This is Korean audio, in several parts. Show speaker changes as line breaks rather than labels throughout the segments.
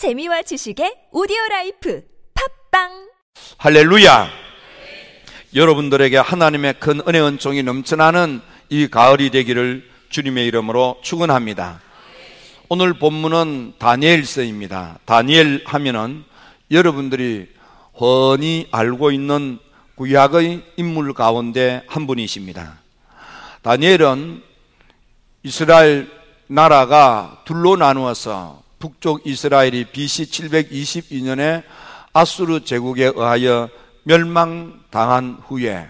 재미와 지식의 오디오 life 팟빵
할렐루야! 여러분들에게 하나님의 큰 은혜 은총이 넘쳐나는 이 가을이 되기를 주님의 이름으로 축원합니다. 오늘 본문은 다니엘서입니다. 다니엘 하면은 여러분들이 훤히 알고 있는 구약의 인물 가운데 한 분이십니다. 다니엘은 이스라엘 나라가 둘로 나누어서 북쪽 이스라엘이 BC 722년에 아수르 제국에 의하여 멸망당한 후에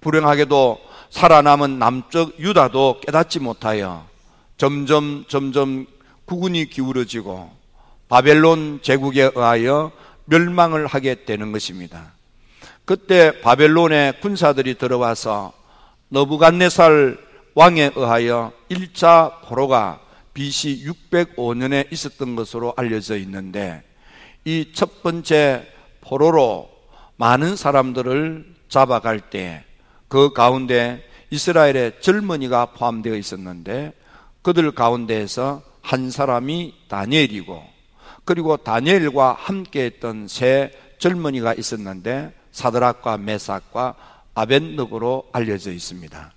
불행하게도 살아남은 남쪽 유다도 깨닫지 못하여 점점 점점 국군이 기울어지고 바벨론 제국에 의하여 멸망을 하게 되는 것입니다. 그때 바벨론의 군사들이 들어와서 너부갓네살 왕에 의하여 1차 포로가 BC 605년에 있었던 것으로 알려져 있는데 이 첫 번째 포로로 많은 사람들을 잡아갈 때 그 가운데 이스라엘의 젊은이가 포함되어 있었는데 그들 가운데에서 한 사람이 다니엘이고 그리고 다니엘과 함께 했던 세 젊은이가 있었는데 사드락과 메삭과 아벤느고로 알려져 있습니다.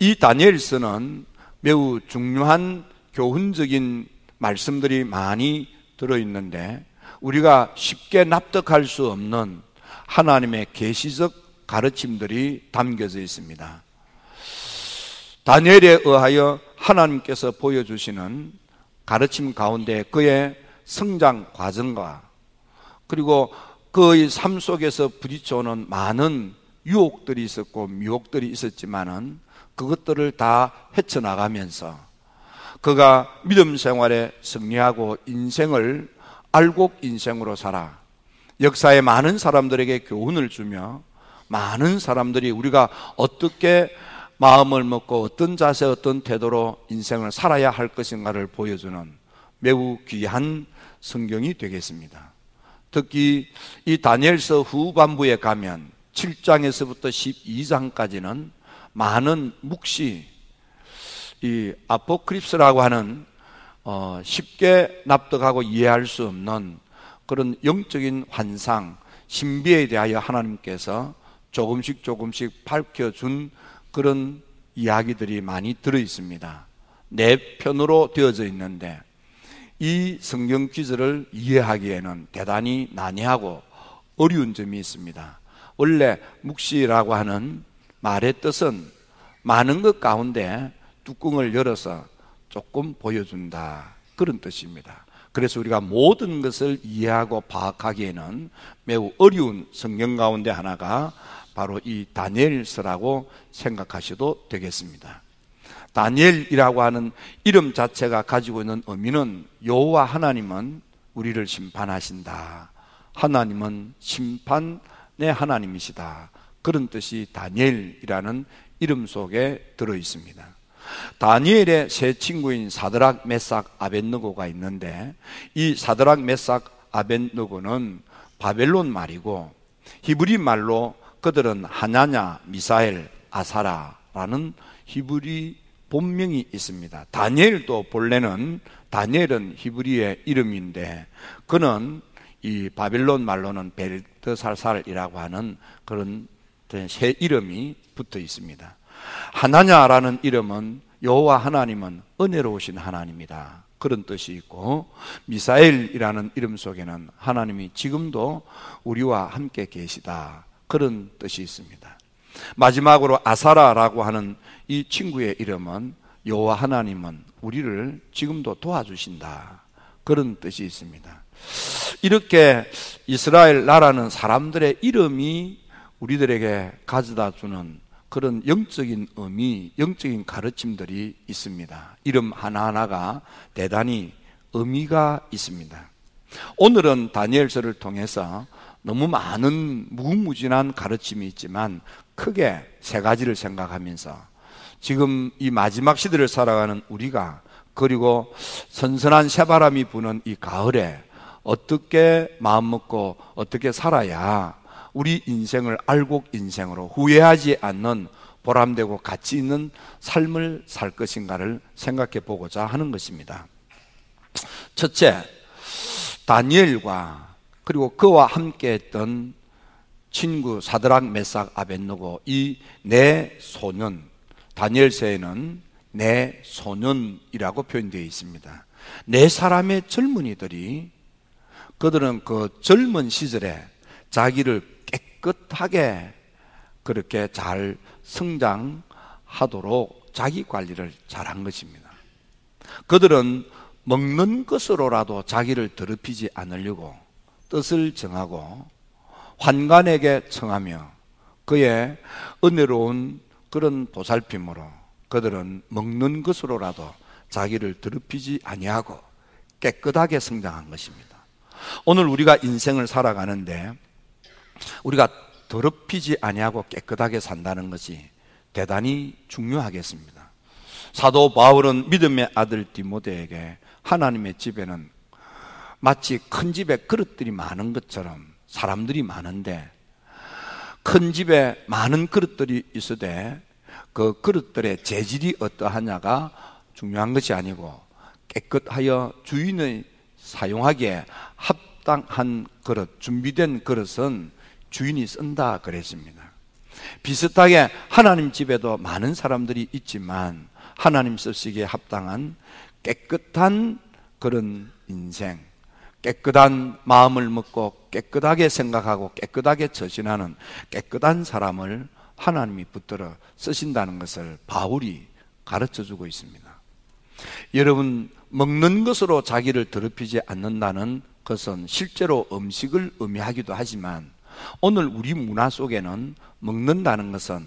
이 다니엘서는 매우 중요한 교훈적인 말씀들이 많이 들어있는데 우리가 쉽게 납득할 수 없는 하나님의 계시적 가르침들이 담겨져 있습니다. 다니엘에 의하여 하나님께서 보여주시는 가르침 가운데 그의 성장 과정과 그리고 그의 삶 속에서 부딪혀오는 많은 유혹들이 있었고 미혹들이 있었지만은 그것들을 다 헤쳐나가면서 그가 믿음 생활에 승리하고 인생을 알곡 인생으로 살아 역사에 많은 사람들에게 교훈을 주며 많은 사람들이 우리가 어떻게 마음을 먹고 어떤 자세, 어떤 태도로 인생을 살아야 할 것인가를 보여주는 매우 귀한 성경이 되겠습니다. 특히 이 다니엘서 후반부에 가면 7장에서부터 12장까지는 많은 묵시, 이 아포크립스라고 하는 어, 쉽게 납득하고 이해할 수 없는 그런 영적인 환상, 신비에 대하여 하나님께서 조금씩 조금씩 밝혀준 그런 이야기들이 많이 들어 있습니다. 네 편으로 되어져 있는데 이 성경 기술을 이해하기에는 대단히 난해하고 어려운 점이 있습니다. 원래 묵시라고 하는 말의 뜻은 많은 것 가운데 뚜껑을 열어서 조금 보여준다. 그런 뜻입니다. 그래서 우리가 모든 것을 이해하고 파악하기에는 매우 어려운 성경 가운데 하나가 바로 이 다니엘서라고 생각하셔도 되겠습니다. 다니엘이라고 하는 이름 자체가 가지고 있는 의미는 여호와 하나님은 우리를 심판하신다. 하나님은 심판의 하나님이시다. 그런 뜻이 다니엘이라는 이름 속에 들어 있습니다. 다니엘의 세 친구인 사드락, 메삭, 아벤느고가 있는데 이 사드락, 메삭, 아벤느고는 바벨론 말이고 히브리 말로 그들은 하냐냐, 미사엘, 아사라라는 히브리 본명이 있습니다. 다니엘도 본래는 다니엘은 히브리의 이름인데 그는 이 바빌론 말로는 벨트살살이라고 하는 그런 새 이름이 붙어 있습니다. 하나냐라는 이름은 여호와 하나님은 은혜로우신 하나님이다. 그런 뜻이 있고 미사엘이라는 이름 속에는 하나님이 지금도 우리와 함께 계시다. 그런 뜻이 있습니다. 마지막으로 아사라라고 하는 이 친구의 이름은 여호와 하나님은 우리를 지금도 도와주신다. 그런 뜻이 있습니다. 이렇게 이스라엘 나라는 사람들의 이름이 우리들에게 가져다 주는 그런 영적인 의미, 영적인 가르침들이 있습니다. 이름 하나하나가 대단히 의미가 있습니다. 오늘은 다니엘서를 통해서 너무 많은 무궁무진한 가르침이 있지만 크게 세 가지를 생각하면서 지금 이 마지막 시대를 살아가는 우리가 그리고 선선한 새바람이 부는 이 가을에 어떻게 마음 먹고 어떻게 살아야 우리 인생을 알곡 인생으로 후회하지 않는 보람되고 가치 있는 삶을 살 것인가를 생각해 보고자 하는 것입니다. 첫째, 다니엘과 그리고 그와 함께 했던 친구 사드락 메삭 아벤노고 이네 소년 다니엘서에는 네 소년이라고 표현되어 있습니다. 네 사람의 젊은이들이 그들은 그 젊은 시절에 자기를 깨끗하게 그렇게 잘 성장하도록 자기 관리를 잘한 것입니다. 그들은 먹는 것으로라도 자기를 더럽히지 않으려고 뜻을 정하고 환관에게 청하며 그의 은혜로운 그런 보살핌으로 그들은 먹는 것으로라도 자기를 더럽히지 아니하고 깨끗하게 성장한 것입니다. 오늘 우리가 인생을 살아가는데 우리가 더럽히지 아니하고 깨끗하게 산다는 것이 대단히 중요하겠습니다. 사도 바울은 믿음의 아들 디모데에게 하나님의 집에는 마치 큰 집에 그릇들이 많은 것처럼 사람들이 많은데 큰 집에 많은 그릇들이 있으되 그 그릇들의 재질이 어떠하냐가 중요한 것이 아니고 깨끗하여 주인의 사용하기에 합당한 그릇, 준비된 그릇은 주인이 쓴다 그랬습니다. 비슷하게 하나님 집에도 많은 사람들이 있지만 하나님 쓰시기에 합당한 깨끗한 그런 인생, 깨끗한 마음을 먹고 깨끗하게 생각하고 깨끗하게 처신하는 깨끗한 사람을 하나님이 붙들어 쓰신다는 것을 바울이 가르쳐 주고 있습니다. 여러분, 먹는 것으로 자기를 더럽히지 않는다는 것은 실제로 음식을 의미하기도 하지만 오늘 우리 문화 속에는 먹는다는 것은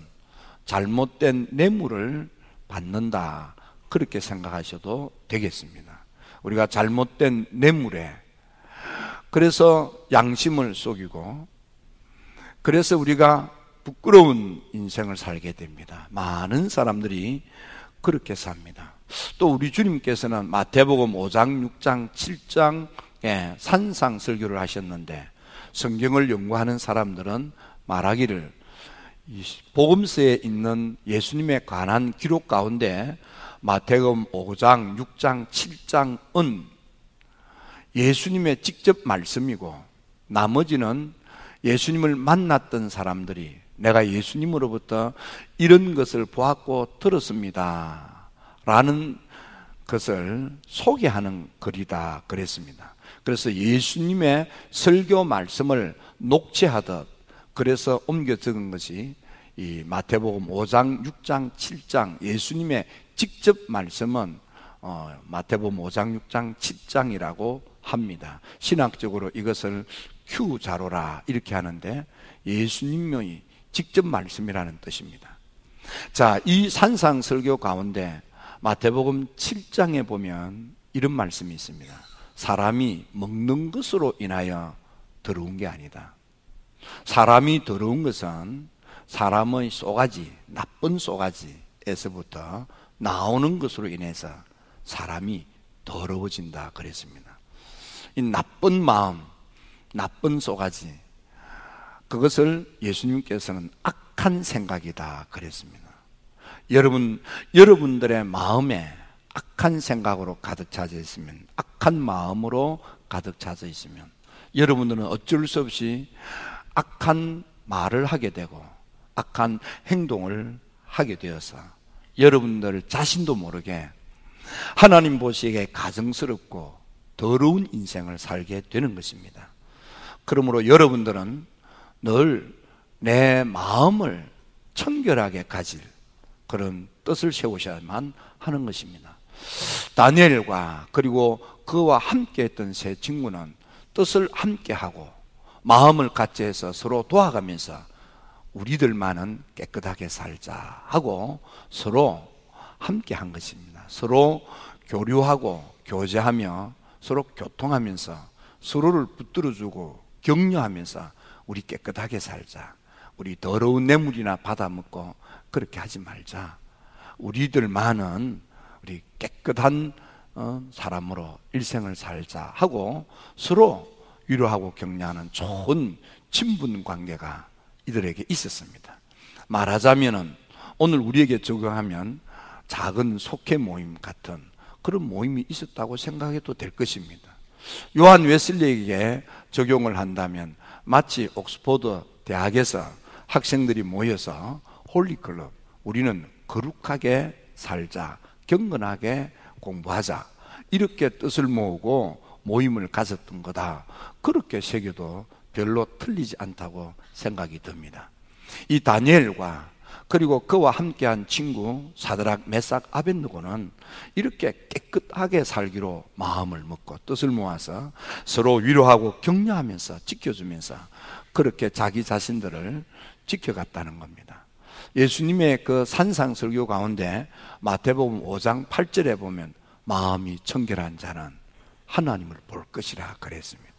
잘못된 뇌물을 받는다. 그렇게 생각하셔도 되겠습니다. 우리가 잘못된 뇌물에 그래서 양심을 속이고 그래서 우리가 부끄러운 인생을 살게 됩니다. 많은 사람들이 그렇게 삽니다. 또 우리 주님께서는 마태복음 5장, 6장, 7장에 산상 설교를 하셨는데 성경을 연구하는 사람들은 말하기를 복음서에 있는 예수님에 관한 기록 가운데 마태복음 5장, 6장, 7장은 예수님의 직접 말씀이고 나머지는 예수님을 만났던 사람들이 내가 예수님으로부터 이런 것을 보았고 들었습니다. 라는 것을 소개하는 글이다 그랬습니다. 그래서 예수님의 설교 말씀을 녹취하듯 그래서 옮겨 적은 것이 이 마태복음 5장, 6장, 7장 예수님의 직접 말씀은 어, 마태복음 5장, 6장, 7장이라고 합니다. 신학적으로 이것을 Q 자로라 이렇게 하는데 예수님의 직접 말씀이라는 뜻입니다. 자, 이 산상 설교 가운데 마태복음 7장에 보면 이런 말씀이 있습니다. 사람이 먹는 것으로 인하여 더러운 게 아니다. 사람이 더러운 것은 사람의 쏘가지, 나쁜 쏘가지에서부터 나오는 것으로 인해서 사람이 더러워진다 그랬습니다. 이 나쁜 마음, 나쁜 쏘가지, 그것을 예수님께서는 악한 생각이다 그랬습니다. 여러분, 여러분들의 마음에 악한 생각으로 가득 차져 있으면, 악한 마음으로 가득 차져 있으면, 여러분들은 어쩔 수 없이 악한 말을 하게 되고, 악한 행동을 하게 되어서, 여러분들 자신도 모르게 하나님 보시기에 가정스럽고 더러운 인생을 살게 되는 것입니다. 그러므로 여러분들은 늘 내 마음을 청결하게 가질 그런 뜻을 세우셔야만 하는 것입니다. 다니엘과 그리고 그와 함께 했던 세 친구는 뜻을 함께 하고 마음을 같이 해서 서로 도와가면서 우리들만은 깨끗하게 살자 하고 서로 함께 한 것입니다. 서로 교류하고 교제하며 서로 교통하면서 서로를 붙들어주고 격려하면서 우리 깨끗하게 살자. 우리 더러운 뇌물이나 받아먹고 그렇게 하지 말자. 우리들만은 우리 깨끗한 어, 사람으로 일생을 살자 하고 서로 위로하고 격려하는 좋은 친분 관계가 이들에게 있었습니다. 말하자면은 오늘 우리에게 적용하면 작은 속회 모임 같은 그런 모임이 있었다고 생각해도 될 것입니다. 요한 웨슬리에게 적용을 한다면 마치 옥스포드 대학에서 학생들이 모여서 홀리클럽 우리는 거룩하게 살자 경건하게 공부하자. 이렇게 뜻을 모으고 모임을 가졌던 거다. 그렇게 새겨도 별로 틀리지 않다고 생각이 듭니다. 이 다니엘과 그리고 그와 함께한 친구 사드락 메삭 아벤누고는 이렇게 깨끗하게 살기로 마음을 먹고 뜻을 모아서 서로 위로하고 격려하면서 지켜주면서 그렇게 자기 자신들을 지켜갔다는 겁니다. 예수님의 그 산상 설교 가운데 마태복음 5장 8절에 보면 마음이 청결한 자는 하나님을 볼 것이라 그랬습니다.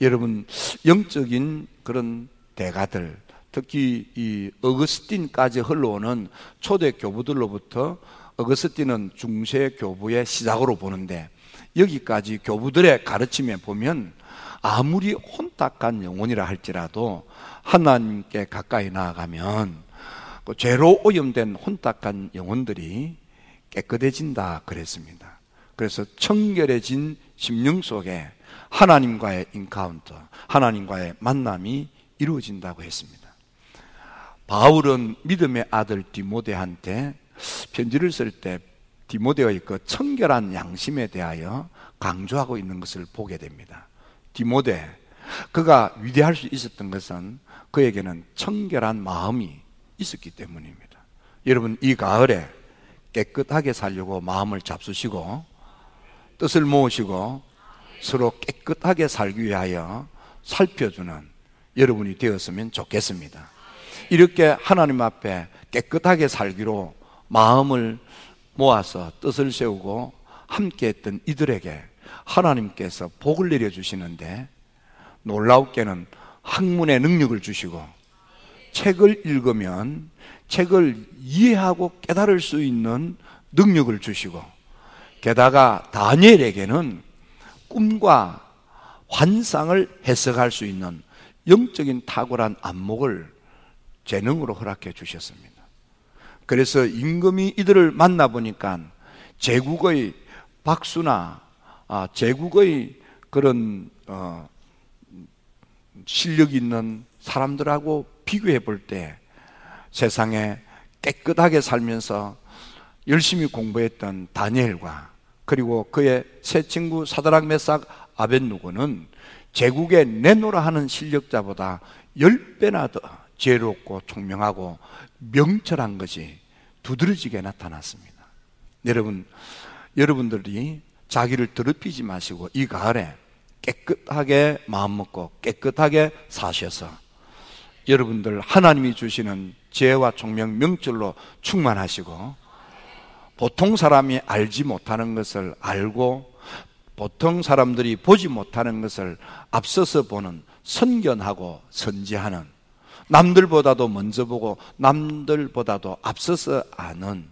여러분 영적인 그런 대가들 특히 이 어거스틴까지 흘러오는 초대 교부들로부터 어거스틴은 중세 교부의 시작으로 보는데 여기까지 교부들의 가르침에 보면 아무리 혼탁한 영혼이라 할지라도 하나님께 가까이 나아가면 그 죄로 오염된 혼탁한 영혼들이 깨끗해진다 그랬습니다. 그래서 청결해진 심령 속에 하나님과의 인카운터, 하나님과의 만남이 이루어진다고 했습니다. 바울은 믿음의 아들 디모데한테 편지를 쓸 때 디모데의 그 청결한 양심에 대하여 강조하고 있는 것을 보게 됩니다. 디모데, 그가 위대할 수 있었던 것은 그에게는 청결한 마음이 있었기 때문입니다. 여러분, 이 가을에 깨끗하게 살려고 마음을 잡수시고 뜻을 모으시고 서로 깨끗하게 살기 위하여 살펴주는 여러분이 되었으면 좋겠습니다. 이렇게 하나님 앞에 깨끗하게 살기로 마음을 모아서 뜻을 세우고 함께 했던 이들에게 하나님께서 복을 내려주시는데 놀라우게는 학문의 능력을 주시고 책을 읽으면 책을 이해하고 깨달을 수 있는 능력을 주시고 게다가 다니엘에게는 꿈과 환상을 해석할 수 있는 영적인 탁월한 안목을 재능으로 허락해 주셨습니다. 그래서 임금이 이들을 만나 보니까 제국의 박수나 아, 제국의 그런 어, 실력 있는 사람들하고 비교해 볼 때 세상에 깨끗하게 살면서 열심히 공부했던 다니엘과 그리고 그의 새 친구 사드락 메삭 아벤누고는 제국에 내노라 하는 실력자보다 10배나 더 지혜롭고 총명하고 명철한 것이 두드러지게 나타났습니다. 여러분, 여러분들이 자기를 더럽히지 마시고 이 가을에 깨끗하게 마음 먹고 깨끗하게 사셔서 여러분들 하나님이 주시는 지혜와 총명 명철로 충만하시고 보통 사람이 알지 못하는 것을 알고 보통 사람들이 보지 못하는 것을 앞서서 보는 선견하고 선지하는 남들보다도 먼저 보고 남들보다도 앞서서 아는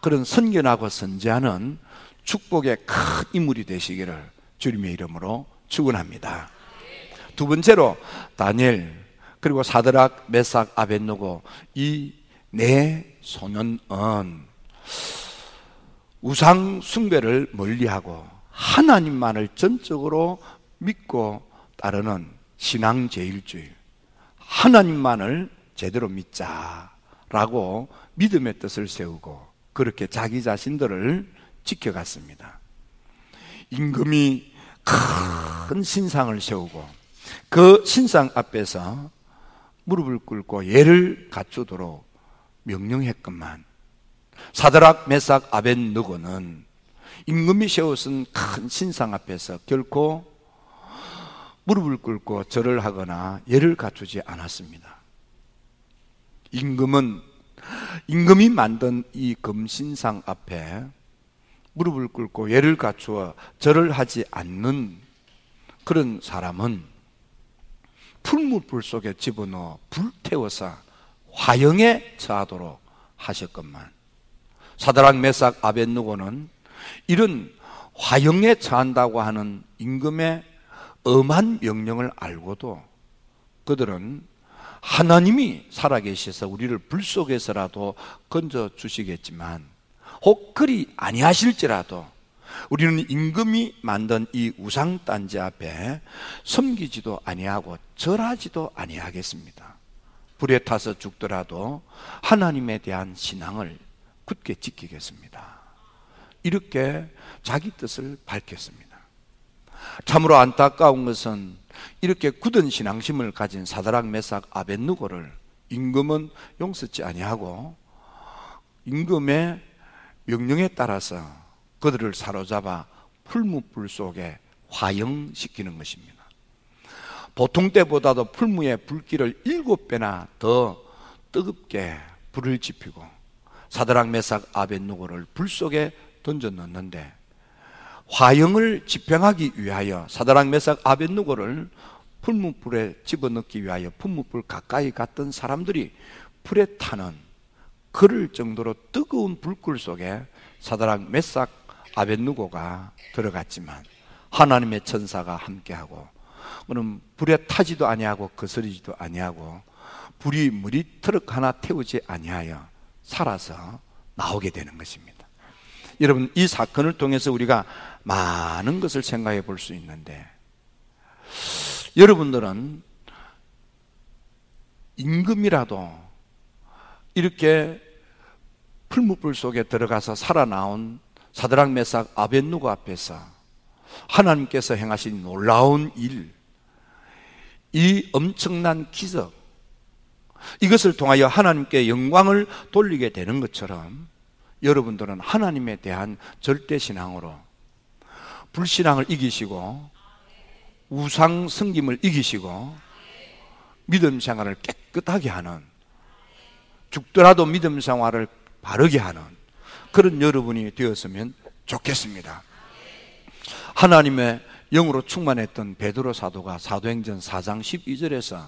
그런 선견하고 선지하는 축복의 큰 인물이 되시기를 주님의 이름으로 축원합니다. 두 번째로 다니엘 그리고 사드락 메삭 아벤노고 이 네 소년은 우상 숭배를 멀리하고 하나님만을 전적으로 믿고 따르는 신앙 제일주의 하나님만을 제대로 믿자라고 믿음의 뜻을 세우고 그렇게 자기 자신들을 지켜갔습니다. 임금이 큰 신상을 세우고 그 신상 앞에서 무릎을 꿇고 예를 갖추도록 명령했건만 사드락 메삭 아벤 느고는 임금이 세웠은 큰 신상 앞에서 결코 무릎을 꿇고 절을 하거나 예를 갖추지 않았습니다. 임금은 임금이 만든 이 금신상 앞에 무릎을 꿇고 예를 갖추어 절을 하지 않는 그런 사람은 풀무불 속에 집어넣어 불태워서 화형에 처하도록 하셨건만. 사드락 메삭 아벤누고는 이런 화형에 처한다고 하는 임금의 엄한 명령을 알고도 그들은 하나님이 살아계셔서 우리를 불 속에서라도 건져 주시겠지만 혹 그리 아니하실지라도 우리는 임금이 만든 이 우상단지 앞에 섬기지도 아니하고 절하지도 아니하겠습니다. 불에 타서 죽더라도 하나님에 대한 신앙을 굳게 지키겠습니다. 이렇게 자기 뜻을 밝혔습니다. 참으로 안타까운 것은 이렇게 굳은 신앙심을 가진 사다락 메삭 아벤누고를 임금은 용서치 아니하고 임금의 명령에 따라서 그들을 사로잡아 풀무불 속에 화영시키는 것입니다. 보통 때보다도 풀무의 불길을 일곱 배나 더 뜨겁게 불을 지피고 사드락 메삭 아벤누고를 불 속에 던져 넣는데 화영을 집행하기 위하여 사드락 메삭 아벤누고를 풀무불에 집어넣기 위하여 풀무불 가까이 갔던 사람들이 불에 타는 그럴 정도로 뜨거운 불굴 속에 사드락 메삭 아벤누고가 들어갔지만 하나님의 천사가 함께하고 그럼 불에 타지도 아니하고 거스리지도 아니하고 불이 머리 트럭 하나 태우지 아니하여 살아서 나오게 되는 것입니다. 여러분 이 사건을 통해서 우리가 많은 것을 생각해 볼 수 있는데 여러분들은 임금이라도 이렇게 풀무불 속에 들어가서 살아나온 사드락 메삭 아벤누고 앞에서 하나님께서 행하신 놀라운 일, 이 엄청난 기적, 이것을 통하여 하나님께 영광을 돌리게 되는 것처럼 여러분들은 하나님에 대한 절대 신앙으로 불신앙을 이기시고 우상 성김을 이기시고 믿음 생활을 깨끗하게 하는 죽더라도 믿음 생활을 바르게 하는 그런 여러분이 되었으면 좋겠습니다. 하나님의 영으로 충만했던 베드로 사도가 사도행전 4장 12절에서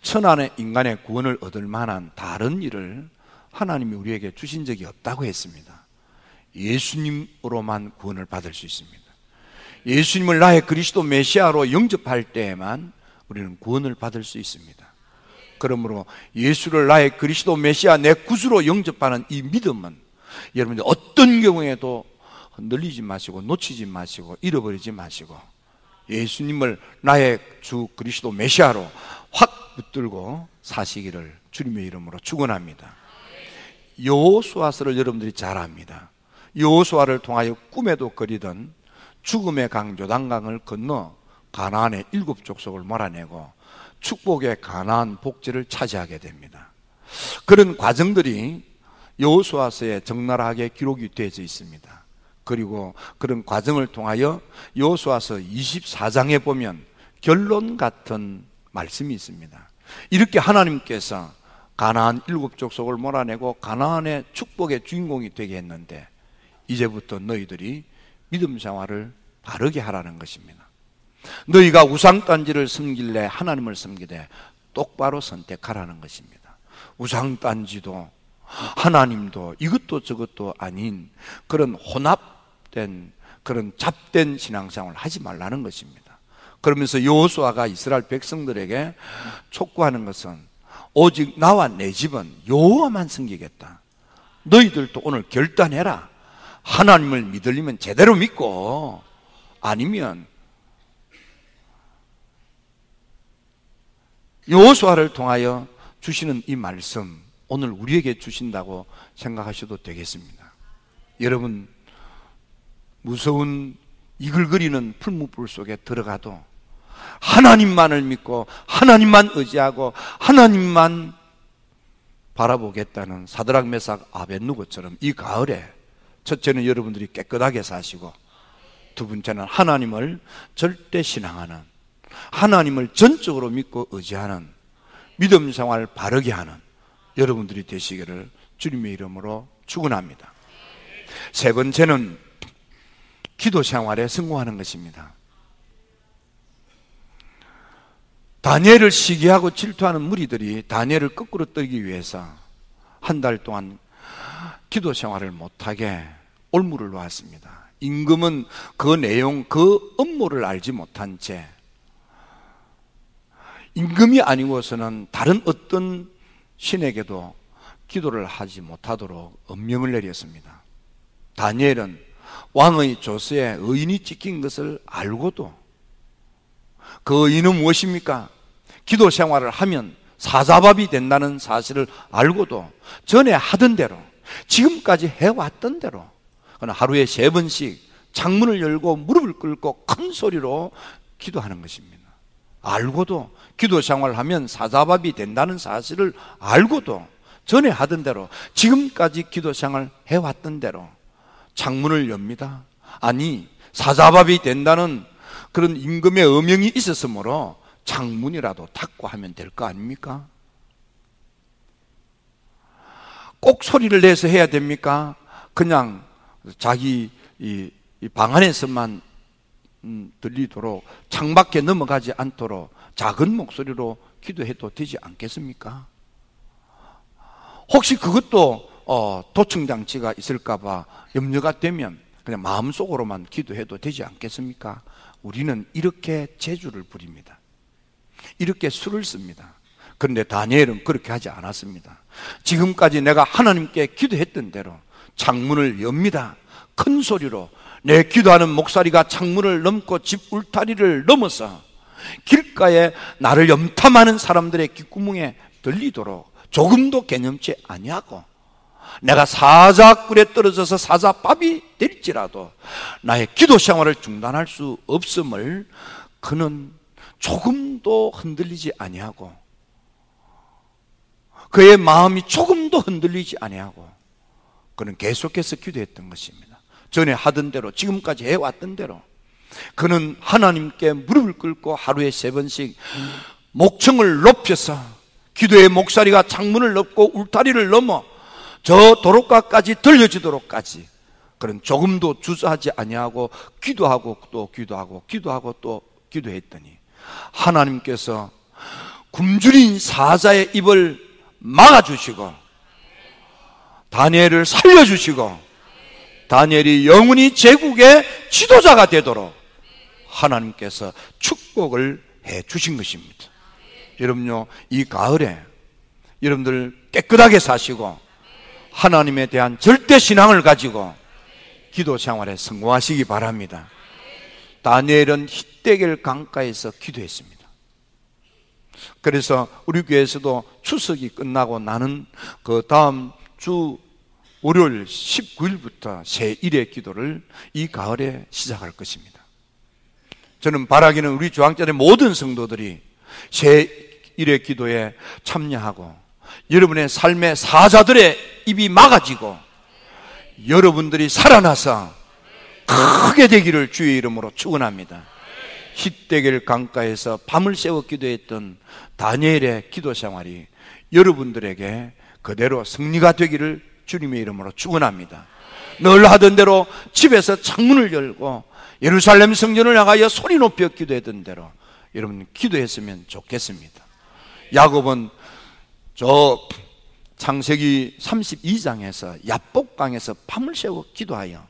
천안의 인간의 구원을 얻을 만한 다른 일을 하나님이 우리에게 주신 적이 없다고 했습니다. 예수님으로만 구원을 받을 수 있습니다. 예수님을 나의 그리스도 메시아로 영접할 때에만 우리는 구원을 받을 수 있습니다. 그러므로 예수를 나의 그리스도 메시아 내 구주로 영접하는 이 믿음은 여러분들 어떤 경우에도 흔들리지 마시고 놓치지 마시고 잃어버리지 마시고 예수님을 나의 주 그리스도 메시아로 확 붙들고 사시기를 주님의 이름으로 축원합니다. 여호수아서를 여러분들이 잘 압니다. 여호수아를 통하여 꿈에도 그리던 죽음의 강 요단강을 건너 가나안의 일곱 족속을 몰아내고 축복의 가나안 복지를 차지하게 됩니다. 그런 과정들이 여호수아서에 적나라하게 기록이 되어 있습니다. 그리고 그런 과정을 통하여 여호수아서 24장에 보면 결론 같은 말씀이 있습니다. 이렇게 하나님께서 가나안 일곱 족속을 몰아내고 가나안의 축복의 주인공이 되게 했는데 이제부터 너희들이 믿음 생활을 바르게 하라는 것입니다. 너희가 우상단지를 섬길래 하나님을 섬기되 똑바로 선택하라는 것입니다. 우상단지도 하나님도 이것도 저것도 아닌 그런 혼합된 그런 잡된 신앙생활을 하지 말라는 것입니다. 그러면서 여호수아가 이스라엘 백성들에게 촉구하는 것은 오직 나와 내 집은 여호와만 섬기겠다. 너희들도 오늘 결단해라. 하나님을 믿으려면 제대로 믿고 아니면 여호수아를 통하여 주시는 이 말씀 오늘 우리에게 주신다고 생각하셔도 되겠습니다. 여러분 무서운 이글거리는 풀무불 속에 들어가도 하나님만을 믿고 하나님만 의지하고 하나님만 바라보겠다는 사드락 메삭 아벤누고처럼 이 가을에 첫째는 여러분들이 깨끗하게 사시고 두 번째는 하나님을 절대 신앙하는 하나님을 전적으로 믿고 의지하는 믿음 생활을 바르게 하는 여러분들이 되시기를 주님의 이름으로 축원합니다. 세 번째는 기도 생활에 성공하는 것입니다. 다니엘을 시기하고 질투하는 무리들이 다니엘을 거꾸로 떨기 위해서 한 달 동안 기도 생활을 못하게 올무를 놓았습니다. 임금은 그 내용, 그 업무를 알지 못한 채 임금이 아니고서는 다른 어떤 신에게도 기도를 하지 못하도록 엄명을 내렸습니다. 다니엘은 왕의 조서에 의인이 찍힌 것을 알고도 그 의인은 무엇입니까? 기도 생활을 하면 사자밥이 된다는 사실을 알고도 전에 하던 대로 지금까지 해왔던 대로 하루에 세 번씩 창문을 열고 무릎을 꿇고 큰 소리로 기도하는 것입니다. 알고도 기도 생활을 하면 사자밥이 된다는 사실을 알고도 전에 하던 대로 지금까지 기도 생활 해왔던 대로 창문을 엽니다. 아니 사자밥이 된다는 그런 임금의 어명이 있었으므로 창문이라도 닫고 하면 될 거 아닙니까? 꼭 소리를 내서 해야 됩니까? 그냥 자기 이, 방 안에서만 음, 들리도록 창밖에 넘어가지 않도록 작은 목소리로 기도해도 되지 않겠습니까? 혹시 그것도 어, 도청 장치가 있을까봐 염려가 되면 그냥 마음속으로만 기도해도 되지 않겠습니까? 우리는 이렇게 재주를 부립니다. 이렇게 수를 씁니다. 그런데 다니엘은 그렇게 하지 않았습니다. 지금까지 내가 하나님께 기도했던 대로 창문을 엽니다. 큰 소리로 내 기도하는 목소리가 창문을 넘고 집 울타리를 넘어서 길가에 나를 염탐하는 사람들의 귓구멍에 들리도록 조금도 개념치 아니하고 내가 사자꿀에 떨어져서 사자밥이 될지라도 나의 기도 생활을 중단할 수 없음을 그는 조금도 흔들리지 아니하고 그의 마음이 조금도 흔들리지 아니하고 그는 계속해서 기도했던 것입니다. 전에 하던 대로 지금까지 해왔던 대로 그는 하나님께 무릎을 꿇고 하루에 세 번씩 목청을 높여서 기도의 목소리가 창문을 넘고 울타리를 넘어 저 도로가까지 들려지도록까지 그런 조금도 주저하지 아니하고 기도하고 또 기도하고 기도하고 또 기도했더니 하나님께서 굶주린 사자의 입을 막아주시고 다니엘을 살려주시고 다니엘이 영원히 제국의 지도자가 되도록 하나님께서 축복을 해 주신 것입니다. 여러분요, 이 가을에 여러분들 깨끗하게 사시고 하나님에 대한 절대 신앙을 가지고 기도 생활에 성공하시기 바랍니다. 다니엘은 히데겔 강가에서 기도했습니다. 그래서 우리 교회에서도 추석이 끝나고 나는 그 다음 주 월요일 19일부터 새 일의 기도를 이 가을에 시작할 것입니다. 저는 바라기는 우리 주황자의 모든 성도들이 새 일의 기도에 참여하고 여러분의 삶의 사자들의 입이 막아지고 여러분들이 살아나서 크게 되기를 주의 이름으로 축원합니다. 히데겔 강가에서 밤을 새워 기도했던 다니엘의 기도 생활이 여러분들에게 그대로 승리가 되기를 주님의 이름으로 축원합니다. 늘 하던 대로 집에서 창문을 열고 예루살렘 성전을 나가여 소리 높여 기도했던 대로 여러분 기도했으면 좋겠습니다. 야곱은 저 창세기 32장에서 야복강에서 밤을 새워 기도하여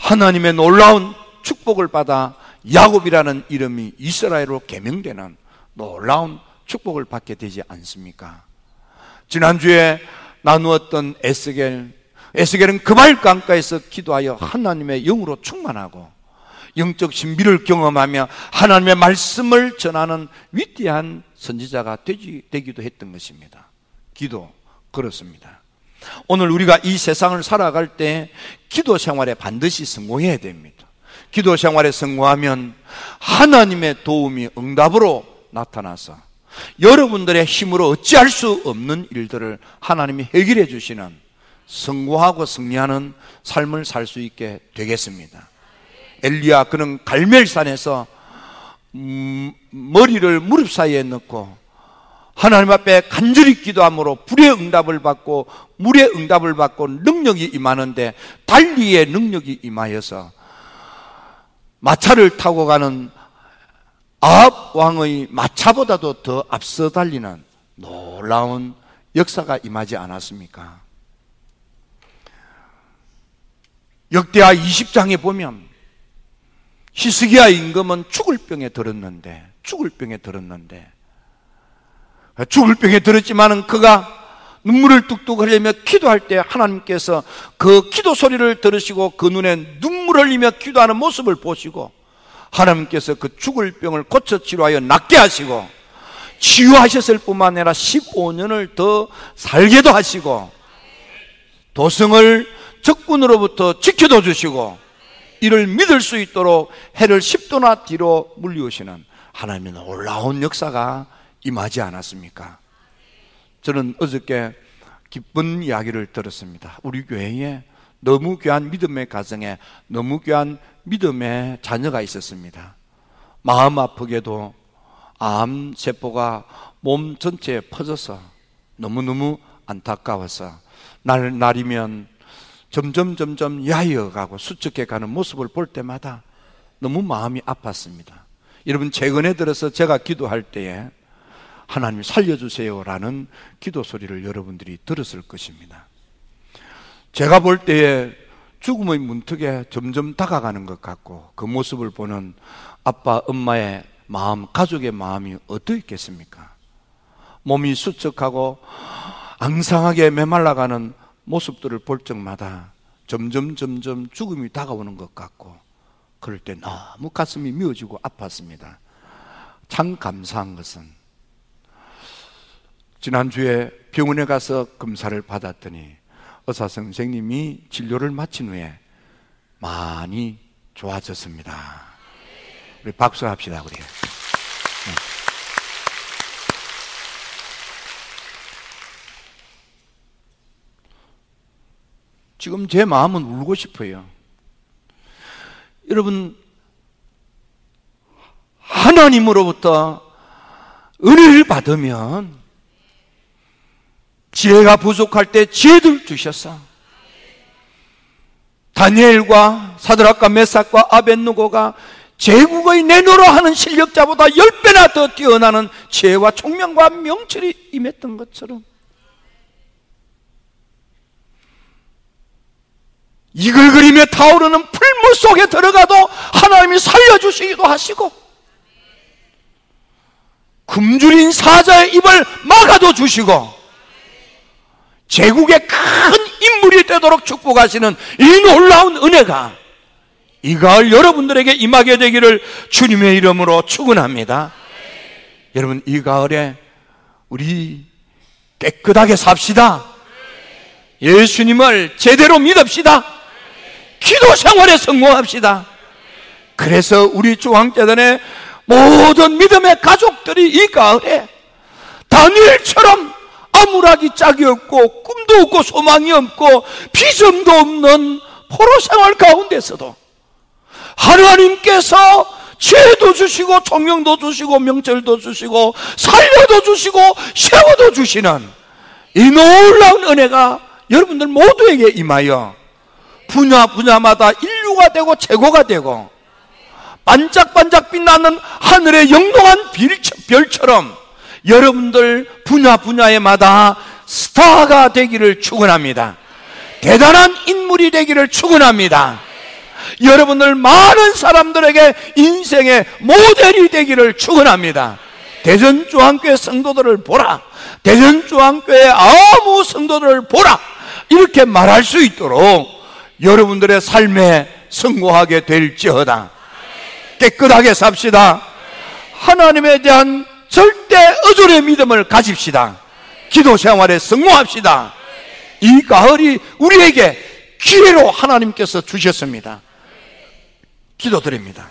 하나님의 놀라운 축복을 받아 야곱이라는 이름이 이스라엘로 개명되는 놀라운 축복을 받게 되지 않습니까? 지난주에 나누었던 에스겔 에스겔은 그발 강가에서 기도하여 하나님의 영으로 충만하고 영적 신비를 경험하며 하나님의 말씀을 전하는 위대한 선지자가 되기, 되기도 했던 것입니다. 기도 그렇습니다. 오늘 우리가 이 세상을 살아갈 때 기도 생활에 반드시 성공해야 됩니다. 기도 생활에 성공하면 하나님의 도움이 응답으로 나타나서 여러분들의 힘으로 어찌할 수 없는 일들을 하나님이 해결해 주시는 성공하고 승리하는 삶을 살 수 있게 되겠습니다. 엘리야 그는 갈멜산에서 음, 머리를 무릎 사이에 넣고 하나님 앞에 간절히 기도함으로 불의 응답을 받고 물의 응답을 받고 능력이 임하는데 달리의 능력이 임하여서 마차를 타고 가는 아합 왕의 마차보다도 더 앞서 달리는 놀라운 역사가 임하지 않았습니까? 역대하 20장에 보면 히스기야 임금은 죽을 병에 들었는데 죽을 병에 들었는데 죽을 병에 들었지만은 그가 눈물을 뚝뚝 흘리며 기도할 때 하나님께서 그 기도 소리를 들으시고 그 눈에 눈물 흘리며 기도하는 모습을 보시고 하나님께서 그 죽을 병을 고쳐 치료하여 낫게 하시고 치유하셨을 뿐만 아니라 15년을 더 살게도 하시고 도성을 적군으로부터 지켜도 주시고 이를 믿을 수 있도록 해를 10도나 뒤로 물리우시는 하나님의 놀라운 역사가 임하지 않았습니까? 저는 어저께 기쁜 이야기를 들었습니다. 우리 교회에 너무 귀한 믿음의 가정에 너무 귀한 믿음의 자녀가 있었습니다. 마음 아프게도 암 세포가 몸 전체에 퍼져서 너무너무 안타까워서 날, 날이면 점점 점점 야이어가고 수척해 가는 모습을 볼 때마다 너무 마음이 아팠습니다. 여러분 최근에 들어서 제가 기도할 때에 하나님 살려주세요라는 기도 소리를 여러분들이 들었을 것입니다. 제가 볼 때에 죽음의 문턱에 점점 다가가는 것 같고 그 모습을 보는 아빠, 엄마의 마음, 가족의 마음이 어떻겠습니까? 몸이 수척하고 앙상하게 메말라가는 모습들을 볼 적마다 점점 점점 죽음이 다가오는 것 같고 그럴 때 너무 가슴이 미어지고 아팠습니다. 참 감사한 것은 지난주에 병원에 가서 검사를 받았더니 의사 선생님이 진료를 마친 후에 많이 좋아졌습니다. 우리 박수합시다, 우리. 네. 지금 제 마음은 울고 싶어요. 여러분, 하나님으로부터 은혜를 받으면 지혜가 부족할 때 지혜를 주셨어. 다니엘과 사드락과 메삭과 아벤누고가 제국의 내노라 하는 실력자보다 열 배나 더 뛰어나는 지혜와 총명과 명철이 임했던 것처럼 이글거리며 타오르는 풀물 속에 들어가도 하나님이 살려주시기도 하시고 굶주린 사자의 입을 막아도 주시고 제국의 큰 인물이 되도록 축복하시는 이 놀라운 은혜가 이 가을 여러분들에게 임하게 되기를 주님의 이름으로 축원합니다. 여러분 이 가을에 우리 깨끗하게 삽시다. 예수님을 제대로 믿읍시다. 기도 생활에 성공합시다. 그래서 우리 중앙재단의 모든 믿음의 가족들이 이 가을에 다니엘처럼 아무라기 짝이 없고 꿈도 없고 소망이 없고 비전도 없는 포로 생활 가운데서도 하나님께서 지혜도 주시고 총명도 주시고 명철도 주시고 살려도 주시고 세워도 주시는 이 놀라운 은혜가 여러분들 모두에게 임하여 분야 분야마다 인류가 되고 최고가 되고 반짝반짝 빛나는 하늘의 영롱한 별처럼 여러분들 분야 분야에마다 스타가 되기를 축원합니다. 대단한 인물이 되기를 축원합니다. 여러분들 많은 사람들에게 인생의 모델이 되기를 축원합니다. 대전중앙교회 성도들을 보라. 대전중앙교회 아무 성도들을 보라. 이렇게 말할 수 있도록 여러분들의 삶에 성공하게 될지어다. 깨끗하게 삽시다. 하나님에 대한 절대 의존의 믿음을 가집시다. 기도 생활에 성공합시다. 이 가을이 우리에게 기회로 하나님께서 주셨습니다. 기도드립니다.